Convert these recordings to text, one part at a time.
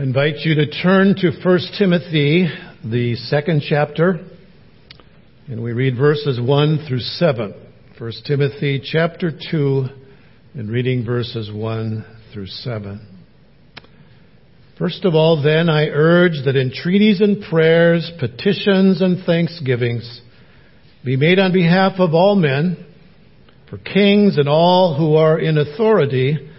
I invite you to turn to 1 Timothy, the second chapter, and we read verses 1 through 7. 1 Timothy chapter 2, and reading verses 1 through 7. First of all, then, I urge that entreaties and prayers, petitions and thanksgivings be made on behalf of all men, for kings and all who are in authority,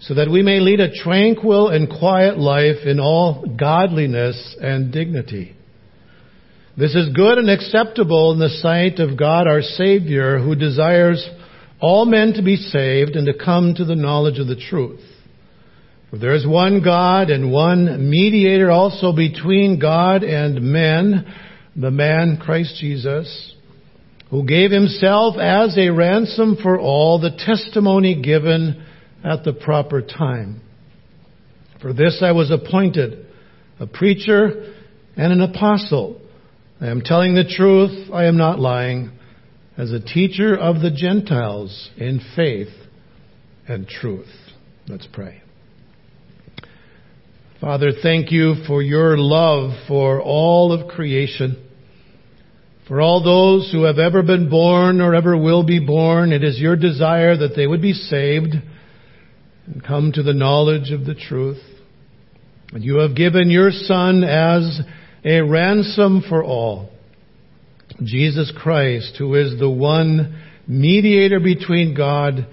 so that we may lead a tranquil and quiet life in all godliness and dignity. This is good and acceptable in the sight of God our Savior, who desires all men to be saved and to come to the knowledge of the truth. For there is one God and one mediator also between God and men, the man Christ Jesus, who gave himself as a ransom for all, the testimony given at the proper time. For this I was appointed a preacher and an apostle. I am telling the truth, I am not lying, as a teacher of the Gentiles in faith and truth. Let's pray. Father, thank you for your love for all of creation. For all those who have ever been born or ever will be born, it is your desire that they would be saved and come to the knowledge of the truth. And you have given your Son as a ransom for all. Jesus Christ, who is the one mediator between God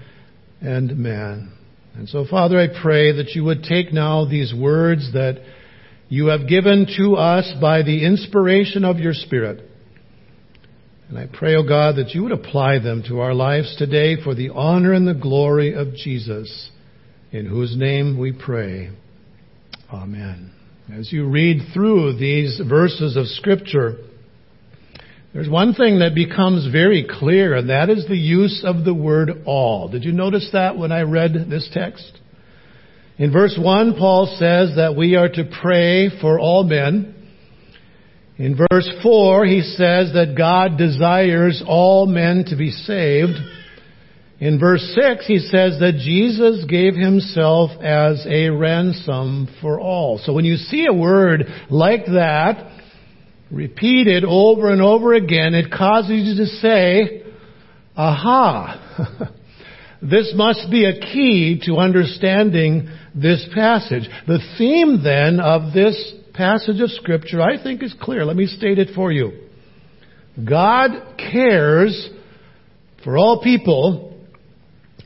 and man. And so, Father, I pray that you would take now these words that you have given to us by the inspiration of your Spirit. And I pray, O oh God, that you would apply them to our lives today for the honor and the glory of Jesus in whose name we pray. Amen. As you read through these verses of Scripture, there's one thing that becomes very clear, and that is the use of the word all. Did you notice that when I read this text? In verse 1, Paul says that we are to pray for all men. In verse 4, he says that God desires all men to be saved. In verse 6, he says that Jesus gave himself as a ransom for all. So when you see a word like that, repeated over and over again, it causes you to say, aha, this must be a key to understanding this passage. The theme then of this passage of scripture, I think is clear. Let me state it for you. God cares for all people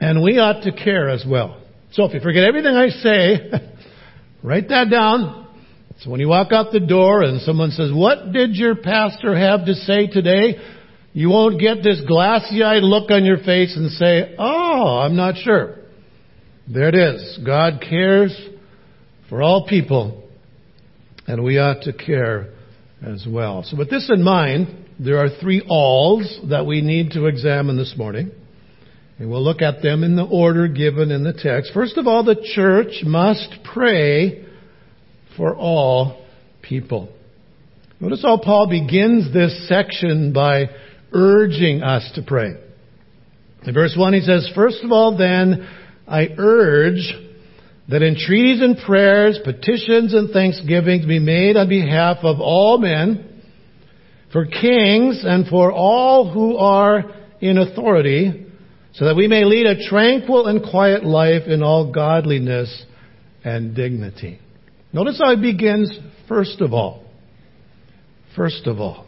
and we ought to care as well. So if you forget everything I say, write that down. So when you walk out the door and someone says, what did your pastor have to say today? You won't get this glassy-eyed look on your face and say, oh, I'm not sure. There it is. God cares for all people, and we ought to care as well. So with this in mind, there are three alls that we need to examine this morning. And we'll look at them in the order given in the text. First of all, the church must pray for all people. Notice how Paul begins this section by urging us to pray. In verse 1 he says, First of all then, I urge that entreaties and prayers, petitions and thanksgivings be made on behalf of all men, for kings and for all who are in authority, so that we may lead a tranquil and quiet life in all godliness and dignity. Notice how he begins first of all. First of all.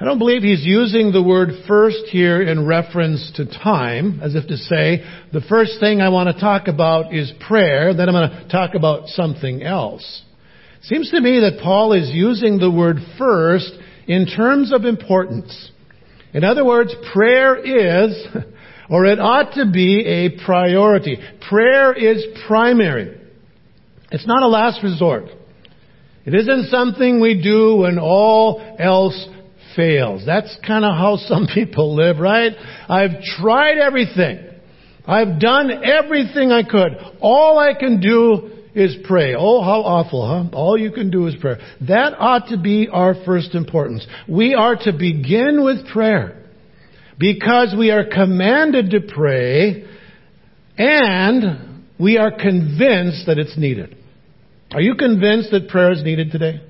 I don't believe he's using the word first here in reference to time, as if to say, the first thing I want to talk about is prayer, then I'm going to talk about something else. It seems to me that Paul is using the word first in terms of importance. In other words, prayer is or it ought to be a priority. Prayer is primary. It's not a last resort. It isn't something we do when all else fails. That's kind of how some people live, right? I've tried everything. I've done everything I could. All I can do is pray. Oh, how awful, huh? All you can do is prayer. That ought to be our first importance. We are to begin with prayer because we are commanded to pray and we are convinced that it's needed. Are you convinced that prayer is needed today?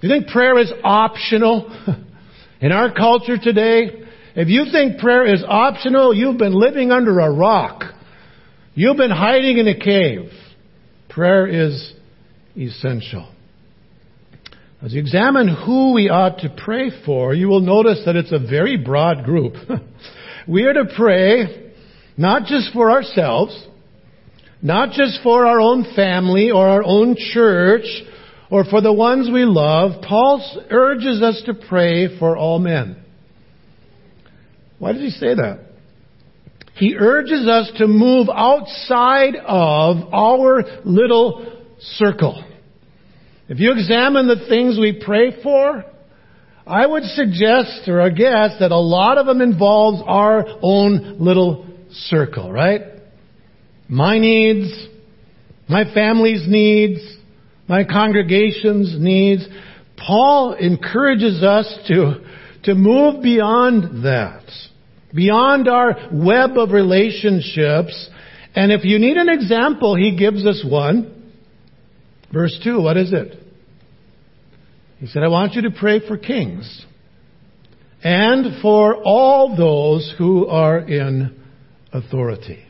Do you think prayer is optional? In our culture today, if you think prayer is optional, you've been living under a rock. You've been hiding in a cave. Prayer is essential. As you examine who we ought to pray for, you will notice that it's a very broad group. we are to pray not just for ourselves, not just for our own family or our own church or for the ones we love. Paul urges us to pray for all men. Why does he say that? He urges us to move outside of our little circle. If you examine the things we pray for, I would suggest or I guess that a lot of them involves our own little circle, right? My needs, my family's needs, my congregation's needs. Paul encourages us to, to move beyond that, beyond our web of relationships. And if you need an example, he gives us one. Verse 2, what is it? He said, I want you to pray for kings and for all those who are in authority.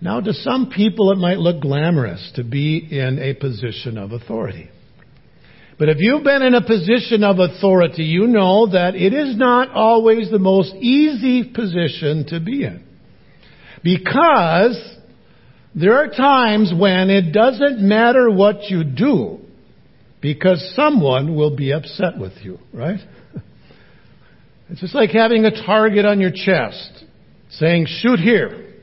Now, to some people, it might look glamorous to be in a position of authority. But if you've been in a position of authority, you know that it is not always the most easy position to be in. Because there are times when it doesn't matter what you do because someone will be upset with you, right? It's just like having a target on your chest saying, shoot here,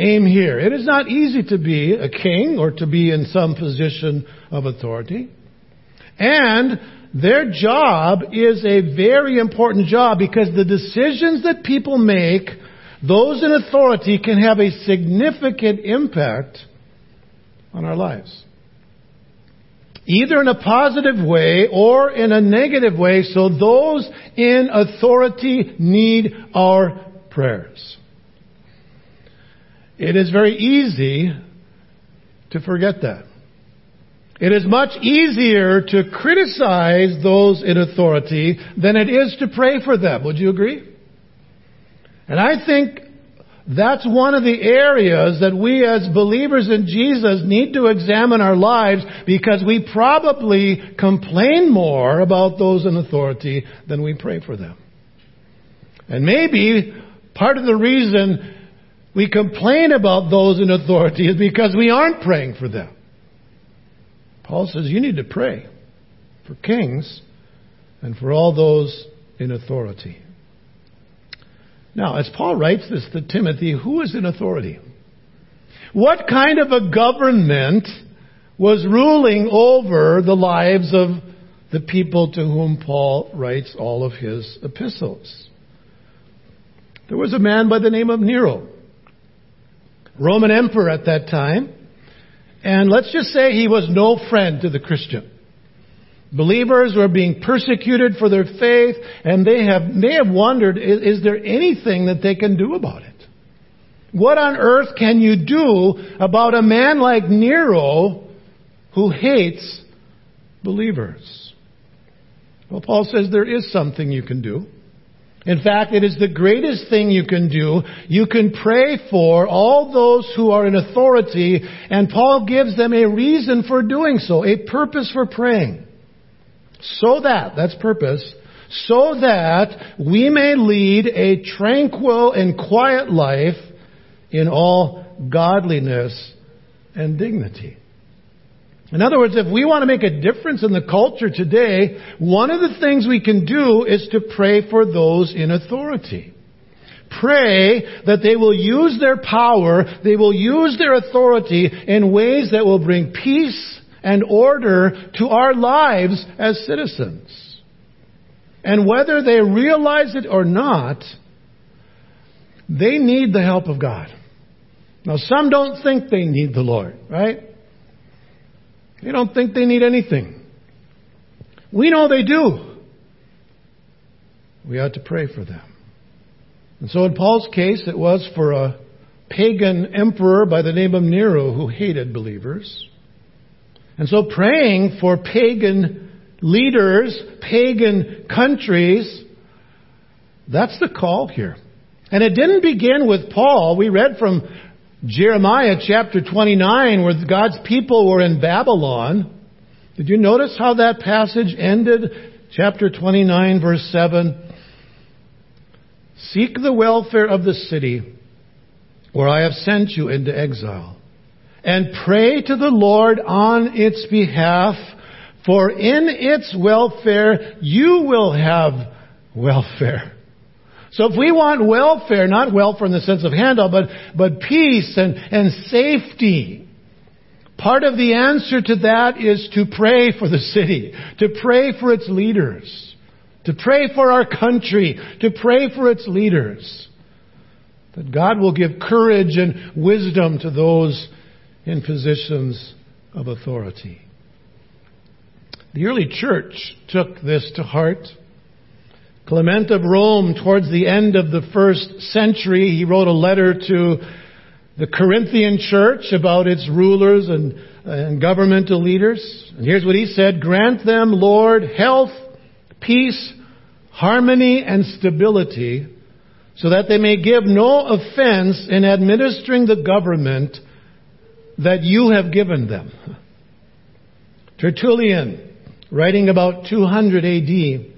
aim here. It is not easy to be a king or to be in some position of authority. And their job is a very important job because the decisions that people make those in authority can have a significant impact on our lives. Either in a positive way or in a negative way, so those in authority need our prayers. It is very easy to forget that. It is much easier to criticize those in authority than it is to pray for them. Would you agree? And I think that's one of the areas that we as believers in Jesus need to examine our lives because we probably complain more about those in authority than we pray for them. And maybe part of the reason we complain about those in authority is because we aren't praying for them. Paul says you need to pray for kings and for all those in authority. Now, as Paul writes this to Timothy, who is in authority? What kind of a government was ruling over the lives of the people to whom Paul writes all of his epistles? There was a man by the name of Nero, Roman emperor at that time, and let's just say he was no friend to the Christian. Believers who are being persecuted for their faith, and they have, may have wondered, is, is, there anything that they can do about it? What on earth can you do about a man like Nero who hates believers? Well, Paul says there is something you can do. In fact, it is the greatest thing you can do. You can pray for all those who are in authority, and Paul gives them a reason for doing so, a purpose for praying. So that, that's purpose, so that we may lead a tranquil and quiet life in all godliness and dignity. In other words, if we want to make a difference in the culture today, one of the things we can do is to pray for those in authority. Pray that they will use their power, they will use their authority in ways that will bring peace and order to our lives as citizens. And whether they realize it or not, they need the help of God. Now, some don't think they need the Lord, right? They don't think they need anything. We know they do. We ought to pray for them. And so in Paul's case, it was for a, pagan emperor by the name of Nero who hated believers. And so praying for pagan leaders, pagan countries, that's the call here. And it didn't begin with Paul. We read from Jeremiah chapter 29 where God's people were in Babylon. Did you notice how that passage ended? Chapter 29 verse 7. Seek the welfare of the city where I have sent you into exile and pray to the Lord on its behalf for in its welfare you will have welfare. So if we want welfare, not welfare in the sense of handout, but, but peace and, and safety, part of the answer to that is to pray for the city, to pray for its leaders, to pray for our country, to pray for its leaders. That God will give courage and wisdom to those in positions of authority. The early church took this to heart. Clement of Rome, towards the end of the first century, he wrote a letter to the Corinthian church about its rulers and, and governmental leaders. And here's what he said Grant them, Lord, health, peace, harmony, and stability, so that they may give no offense in administering the government that you have given them. Tertullian, writing about 200 AD,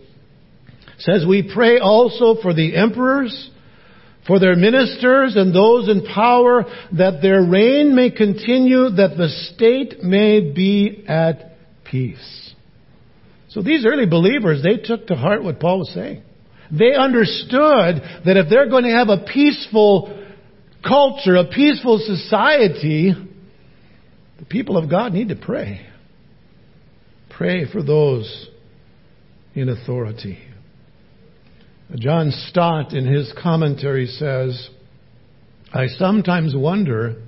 says, We pray also for the emperors, for their ministers and those in power, that their reign may continue, that the state may be at peace. So these early believers, they took to heart what Paul was saying. They understood that if they're going to have a peaceful culture, a peaceful society, the people of God need to pray. Pray for those in authority. John Stott, in his commentary, says, I sometimes wonder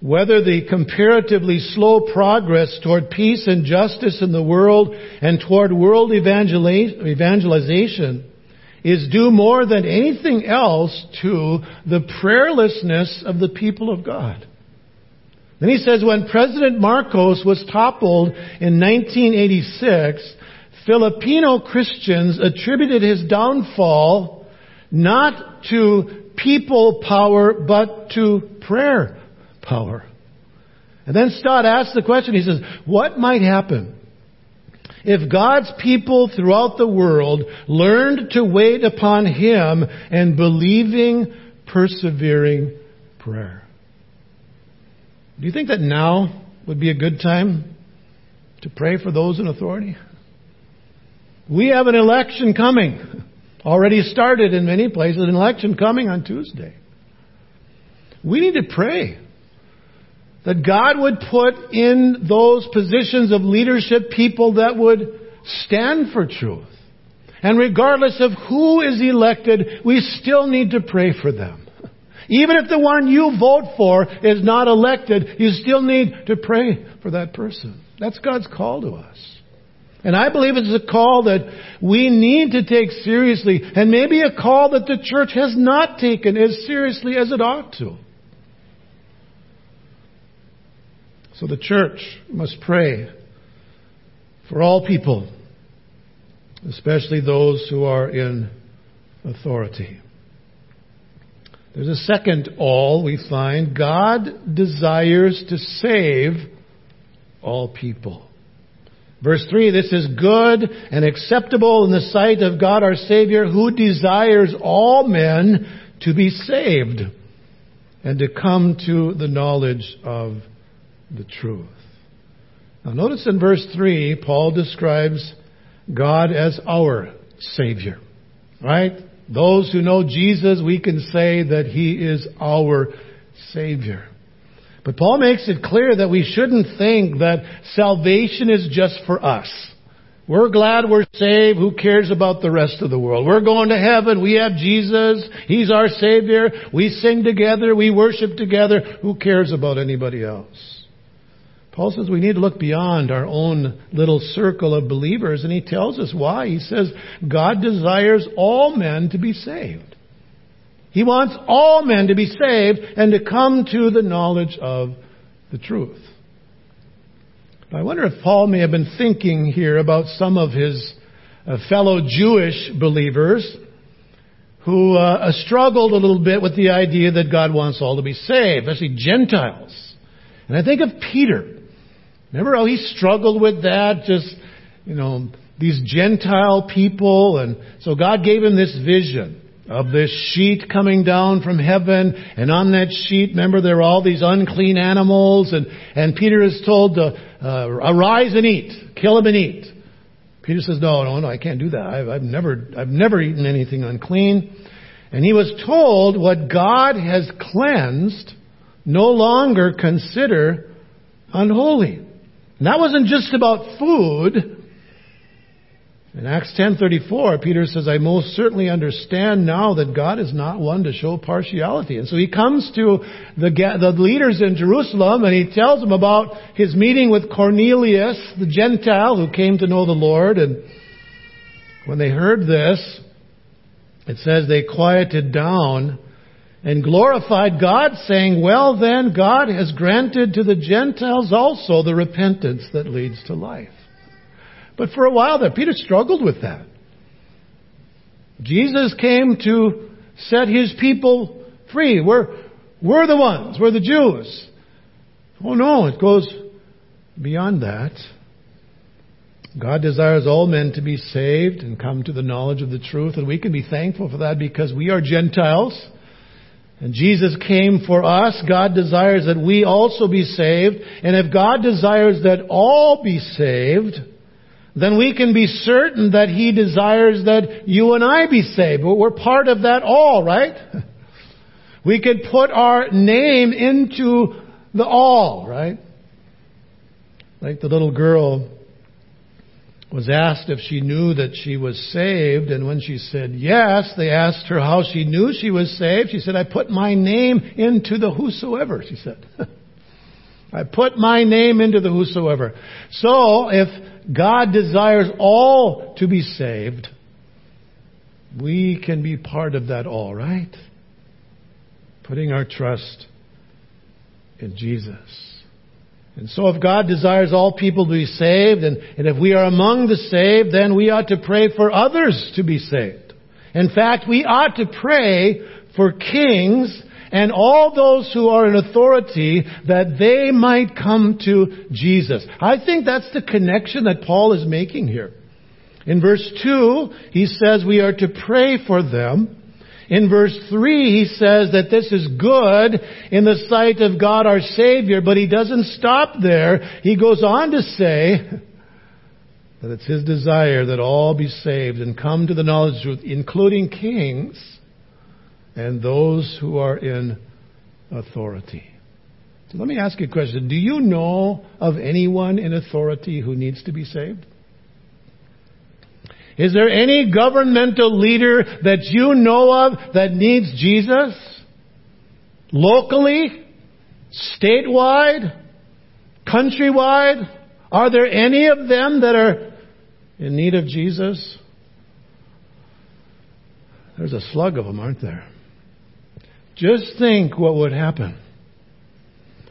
whether the comparatively slow progress toward peace and justice in the world and toward world evangelization is due more than anything else to the prayerlessness of the people of God. Then he says when President Marcos was toppled in 1986, Filipino Christians attributed his downfall not to people power, but to prayer power. And then Stott asks the question, he says, what might happen if God's people throughout the world learned to wait upon Him and believing, persevering prayer? Do you think that now would be a good time to pray for those in authority? We have an election coming. Already started in many places, an election coming on Tuesday. We need to pray that God would put in those positions of leadership people that would stand for truth. And regardless of who is elected, we still need to pray for them. Even if the one you vote for is not elected, you still need to pray for that person. That's God's call to us. And I believe it's a call that we need to take seriously, and maybe a call that the church has not taken as seriously as it ought to. So the church must pray for all people, especially those who are in authority. There's a second all we find. God desires to save all people. Verse 3, this is good and acceptable in the sight of God our Savior who desires all men to be saved and to come to the knowledge of the truth. Now notice in verse 3, Paul describes God as our Savior. Right? Those who know Jesus, we can say that He is our Savior. But Paul makes it clear that we shouldn't think that salvation is just for us. We're glad we're saved. Who cares about the rest of the world? We're going to heaven. We have Jesus. He's our Savior. We sing together. We worship together. Who cares about anybody else? Paul says we need to look beyond our own little circle of believers, and he tells us why. He says God desires all men to be saved. He wants all men to be saved and to come to the knowledge of the truth. I wonder if Paul may have been thinking here about some of his uh, fellow Jewish believers who uh, struggled a little bit with the idea that God wants all to be saved, especially Gentiles. And I think of Peter. Remember how he struggled with that? Just, you know, these Gentile people. And so God gave him this vision of this sheet coming down from heaven. And on that sheet, remember, there are all these unclean animals. And, and Peter is told to uh, arise and eat. Kill them and eat. Peter says, no, no, no, I can't do that. I've, I've never, I've never eaten anything unclean. And he was told what God has cleansed, no longer consider unholy. And that wasn't just about food. In Acts 10:34, Peter says, "I most certainly understand now that God is not one to show partiality." And so he comes to the, the leaders in Jerusalem and he tells them about his meeting with Cornelius, the Gentile who came to know the Lord. And when they heard this, it says they quieted down and glorified God, saying, Well then, God has granted to the Gentiles also the repentance that leads to life. But for a while there, Peter struggled with that. Jesus came to set his people free. We're, we're the ones. We're the Jews. Oh no, it goes beyond that. God desires all men to be saved and come to the knowledge of the truth, and we can be thankful for that because we are Gentiles. And Jesus came for us. God desires that we also be saved. And if God desires that all be saved, then we can be certain that He desires that you and I be saved. We're part of that all, right? We could put our name into the all, right? Like the little girl was asked if she knew that she was saved, and when she said yes, they asked her how she knew she was saved. She said, I put my name into the whosoever, she said. I put my name into the whosoever. So, if God desires all to be saved, we can be part of that all, right? Putting our trust in Jesus. And so if God desires all people to be saved, and, and if we are among the saved, then we ought to pray for others to be saved. In fact, we ought to pray for kings and all those who are in authority that they might come to Jesus. I think that's the connection that Paul is making here. In verse 2, he says we are to pray for them. In verse 3, he says that this is good in the sight of God our Savior, but he doesn't stop there. He goes on to say that it's his desire that all be saved and come to the knowledge of including kings and those who are in authority. Let me ask you a question. Do you know of anyone in authority who needs to be saved? Is there any governmental leader that you know of that needs Jesus? Locally? Statewide? Countrywide? Are there any of them that are in need of Jesus? There's a slug of them, aren't there? Just think what would happen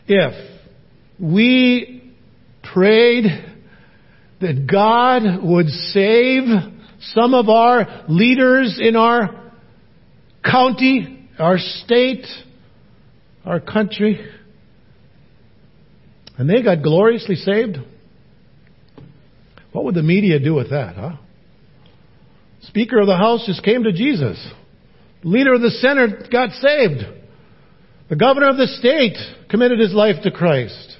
if we prayed that God would save some of our leaders in our county, our state, our country, and they got gloriously saved. What would the media do with that, huh? Speaker of the House just came to Jesus. Leader of the Senate got saved. The governor of the state committed his life to Christ.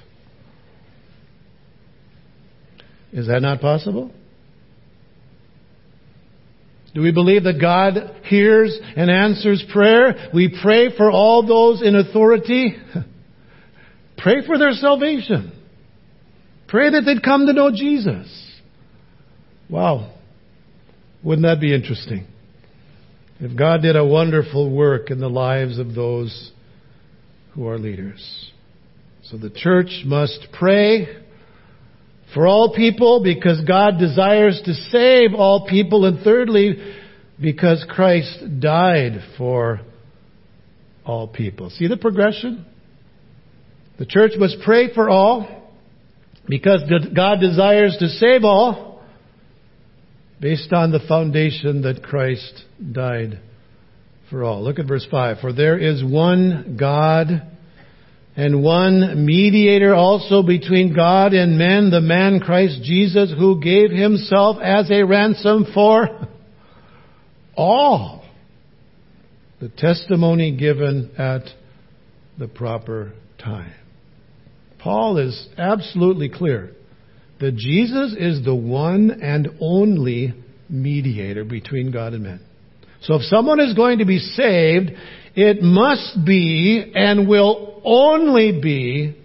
Is that not possible? Do we believe that God hears and answers prayer? We pray for all those in authority. pray for their salvation. Pray that they'd come to know Jesus. Wow. Wouldn't that be interesting? If God did a wonderful work in the lives of those who are leaders. So the church must pray for all people because God desires to save all people. And thirdly, because Christ died for all people. See the progression? The church must pray for all because God desires to save all based on the foundation that Christ died for all. Look at verse 5. For there is one God and one mediator also between God and men, the man Christ Jesus, who gave himself as a ransom for all. The testimony given at the proper time. Paul is absolutely clear that Jesus is the one and only mediator between God and men. So if someone is going to be saved, it must be and will only be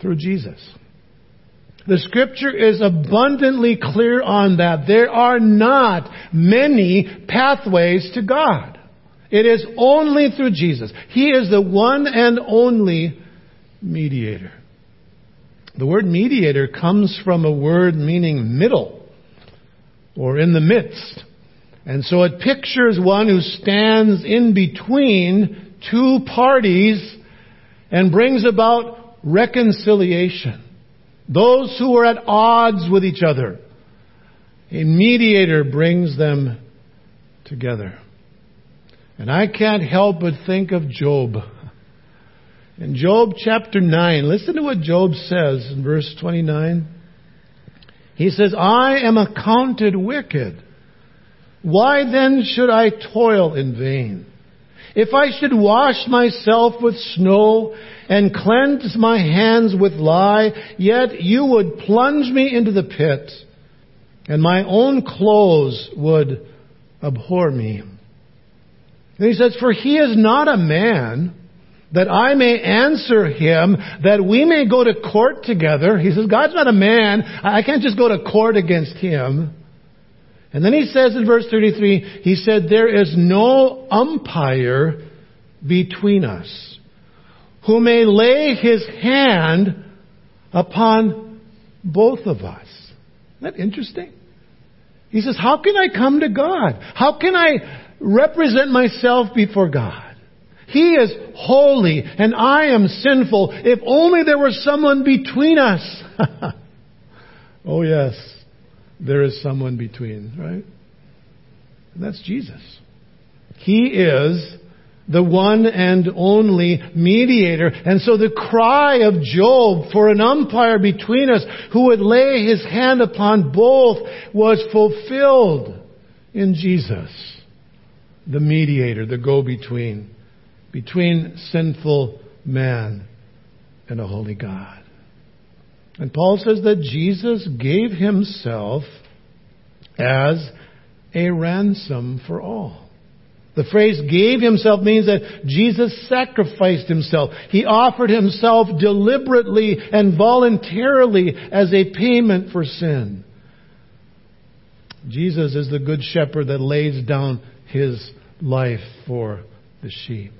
through Jesus. The scripture is abundantly clear on that. There are not many pathways to God. It is only through Jesus. He is the one and only mediator. The word mediator comes from a word meaning middle or in the midst. And so it pictures one who stands in between two parties and brings about reconciliation. Those who are at odds with each other. A mediator brings them together. And I can't help but think of Job. In Job chapter 9, listen to what Job says in verse 29. He says, I am accounted wicked. Why then should I toil in vain? If I should wash myself with snow and cleanse my hands with lye, yet you would plunge me into the pit, and my own clothes would abhor me. And he says, For he is not a man that I may answer him, that we may go to court together. He says, God's not a man. I can't just go to court against him. And then he says in verse 33, he said, There is no umpire between us who may lay his hand upon both of us. Isn't that interesting? He says, How can I come to God? How can I represent myself before God? He is holy and I am sinful. If only there were someone between us. oh, yes there is someone between, right? And that's Jesus. He is the one and only mediator. And so the cry of Job for an umpire between us who would lay his hand upon both was fulfilled in Jesus, the mediator, the go-between, between sinful man and a holy God. And Paul says that Jesus gave himself as a ransom for all. The phrase gave himself means that Jesus sacrificed himself. He offered himself deliberately and voluntarily as a payment for sin. Jesus is the good shepherd that lays down his life for the sheep.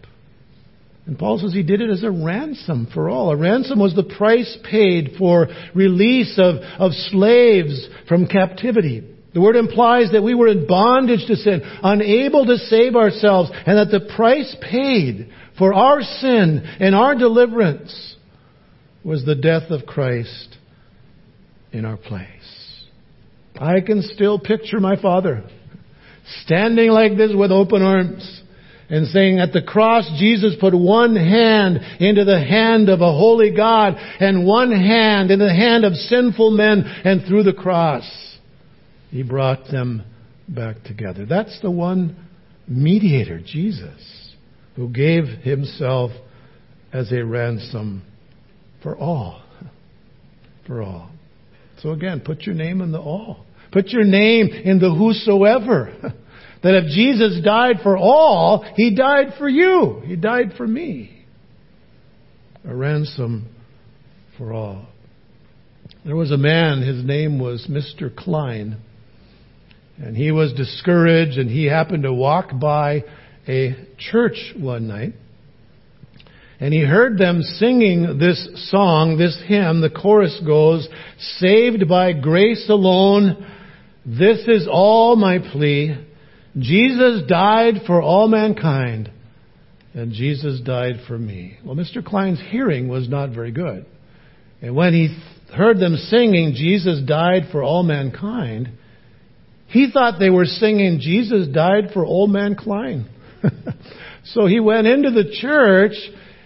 And Paul says he did it as a ransom for all. A ransom was the price paid for release of, of slaves from captivity. The word implies that we were in bondage to sin, unable to save ourselves, and that the price paid for our sin and our deliverance was the death of Christ in our place. I can still picture my father standing like this with open arms and saying at the cross Jesus put one hand into the hand of a holy God and one hand in the hand of sinful men and through the cross he brought them back together. That's the one mediator, Jesus, who gave himself as a ransom for all. For all. So again, put your name in the all. Put your name in the whosoever. that if Jesus died for all, He died for you. He died for me. A ransom for all. There was a man, his name was Mr. Klein. And he was discouraged and he happened to walk by a church one night. And he heard them singing this song, this hymn. The chorus goes, Saved by grace alone, this is all my plea. Jesus died for all mankind, and Jesus died for me. Well, Mr. Klein's hearing was not very good. And when he heard them singing, Jesus died for all mankind, he thought they were singing, Jesus died for old man Klein. so he went into the church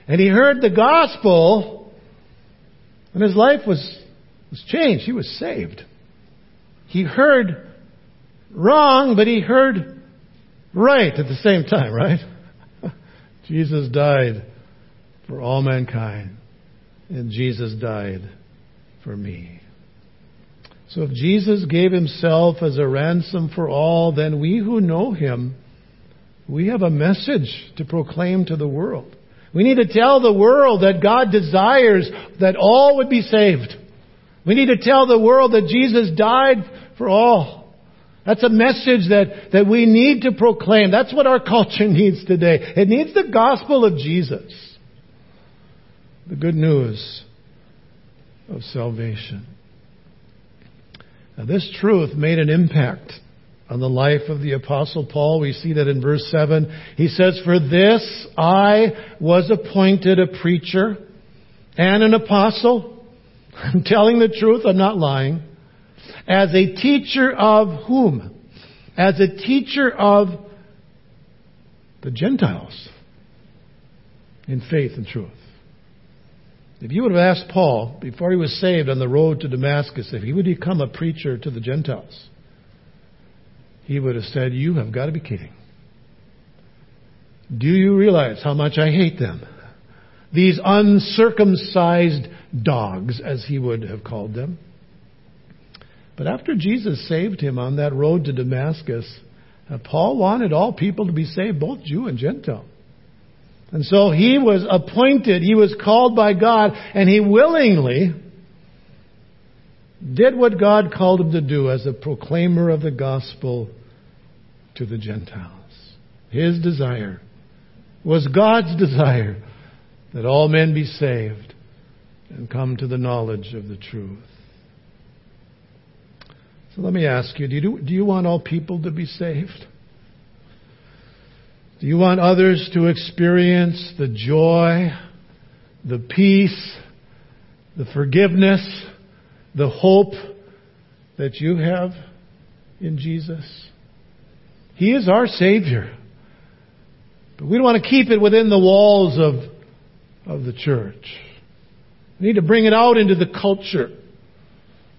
and he heard the gospel and his life was, was changed. He was saved. He heard wrong, but he heard right at the same time, right? Jesus died for all mankind, and Jesus died for me. So if Jesus gave himself as a ransom for all, then we who know him, we have a message to proclaim to the world. We need to tell the world that God desires that all would be saved. We need to tell the world that Jesus died for all. That's a message that, that we need to proclaim. That's what our culture needs today. It needs the gospel of Jesus. The good news of salvation. Now, this truth made an impact on the life of the Apostle Paul. We see that in verse 7. He says, For this I was appointed a preacher and an apostle. I'm telling the truth, I'm not lying as a teacher of whom? As a teacher of the Gentiles in faith and truth. If you would have asked Paul before he was saved on the road to Damascus if he would become a preacher to the Gentiles, he would have said, You have got to be kidding. Do you realize how much I hate them? These uncircumcised dogs, as he would have called them. But after Jesus saved him on that road to Damascus, uh, Paul wanted all people to be saved, both Jew and Gentile. And so he was appointed, he was called by God, and he willingly did what God called him to do as a proclaimer of the gospel to the Gentiles. His desire was God's desire that all men be saved and come to the knowledge of the truth. So let me ask you do, you do you want all people to be saved? Do you want others to experience the joy, the peace, the forgiveness, the hope that you have in Jesus? He is our Savior. But we don't want to keep it within the walls of, of the church. We need to bring it out into the culture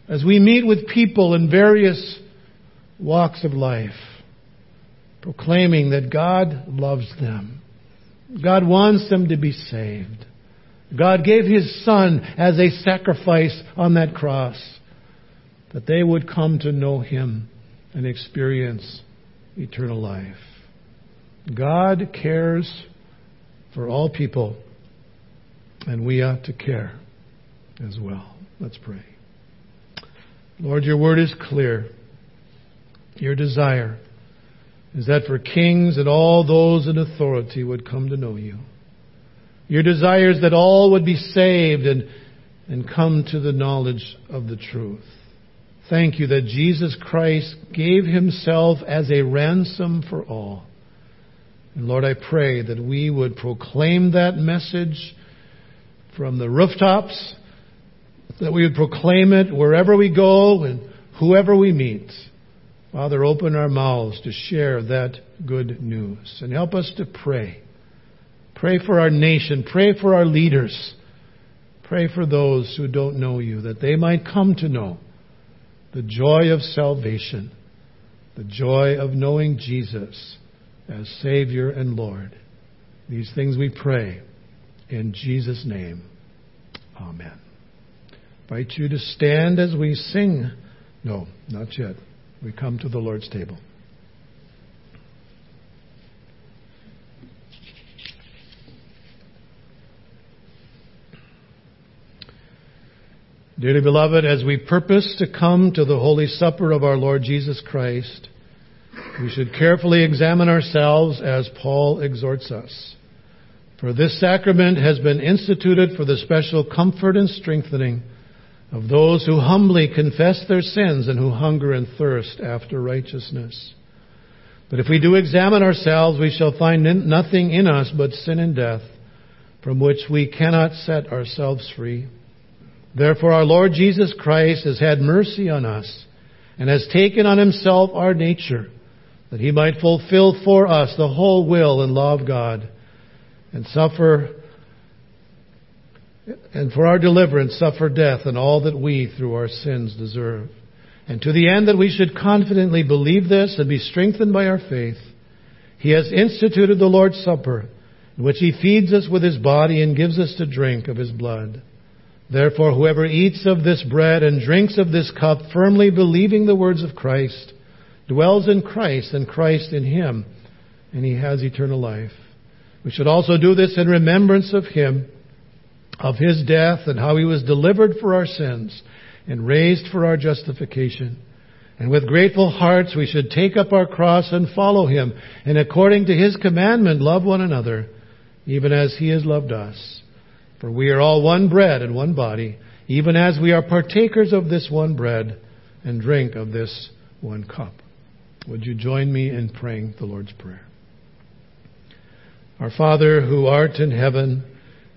as we meet with people in various walks of life, proclaiming that God loves them. God wants them to be saved. God gave His Son as a sacrifice on that cross that they would come to know Him and experience eternal life. God cares for all people, and we ought to care as well. Let's pray. Lord, your word is clear. Your desire is that for kings and all those in authority would come to know you. Your desire is that all would be saved and, and come to the knowledge of the truth. Thank you that Jesus Christ gave himself as a ransom for all. And Lord, I pray that we would proclaim that message from the rooftops that we would proclaim it wherever we go and whoever we meet. Father, open our mouths to share that good news and help us to pray. Pray for our nation. Pray for our leaders. Pray for those who don't know you, that they might come to know the joy of salvation, the joy of knowing Jesus as Savior and Lord. These things we pray in Jesus' name. Amen invite you to stand as we sing. No, not yet. We come to the Lord's table. Dearly beloved, as we purpose to come to the Holy Supper of our Lord Jesus Christ, we should carefully examine ourselves as Paul exhorts us. For this sacrament has been instituted for the special comfort and strengthening of those who humbly confess their sins and who hunger and thirst after righteousness. But if we do examine ourselves, we shall find nothing in us but sin and death, from which we cannot set ourselves free. Therefore our Lord Jesus Christ has had mercy on us, and has taken on himself our nature, that he might fulfill for us the whole will and law of God, and suffer and for our deliverance suffer death and all that we through our sins deserve. And to the end that we should confidently believe this and be strengthened by our faith, he has instituted the Lord's Supper, in which he feeds us with his body and gives us to drink of his blood. Therefore, whoever eats of this bread and drinks of this cup, firmly believing the words of Christ, dwells in Christ and Christ in him, and he has eternal life. We should also do this in remembrance of him, of his death, and how he was delivered for our sins and raised for our justification. And with grateful hearts we should take up our cross and follow him, and according to his commandment love one another, even as he has loved us. For we are all one bread and one body, even as we are partakers of this one bread and drink of this one cup. Would you join me in praying the Lord's Prayer? Our Father who art in heaven,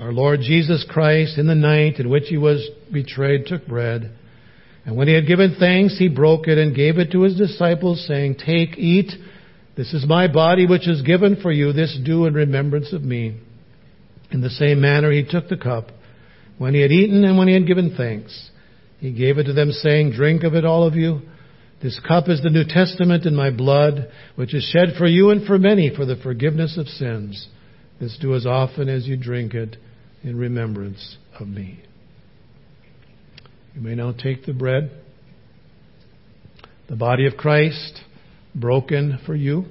Our Lord Jesus Christ, in the night in which he was betrayed, took bread. And when he had given thanks, he broke it and gave it to his disciples, saying, Take, eat. This is my body which is given for you. This do in remembrance of me. In the same manner he took the cup. When he had eaten and when he had given thanks, he gave it to them, saying, Drink of it, all of you. This cup is the New Testament in my blood, which is shed for you and for many for the forgiveness of sins. This do as often as you drink it in remembrance of me. You may now take the bread, the body of Christ broken for you.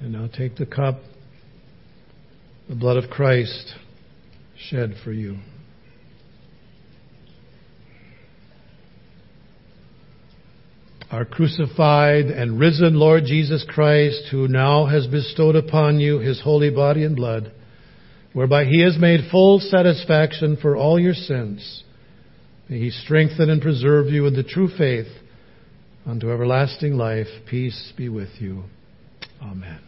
And now take the cup, the blood of Christ shed for you. Our crucified and risen Lord Jesus Christ, who now has bestowed upon you his holy body and blood, whereby he has made full satisfaction for all your sins. May he strengthen and preserve you in the true faith unto everlasting life. Peace be with you. Amen.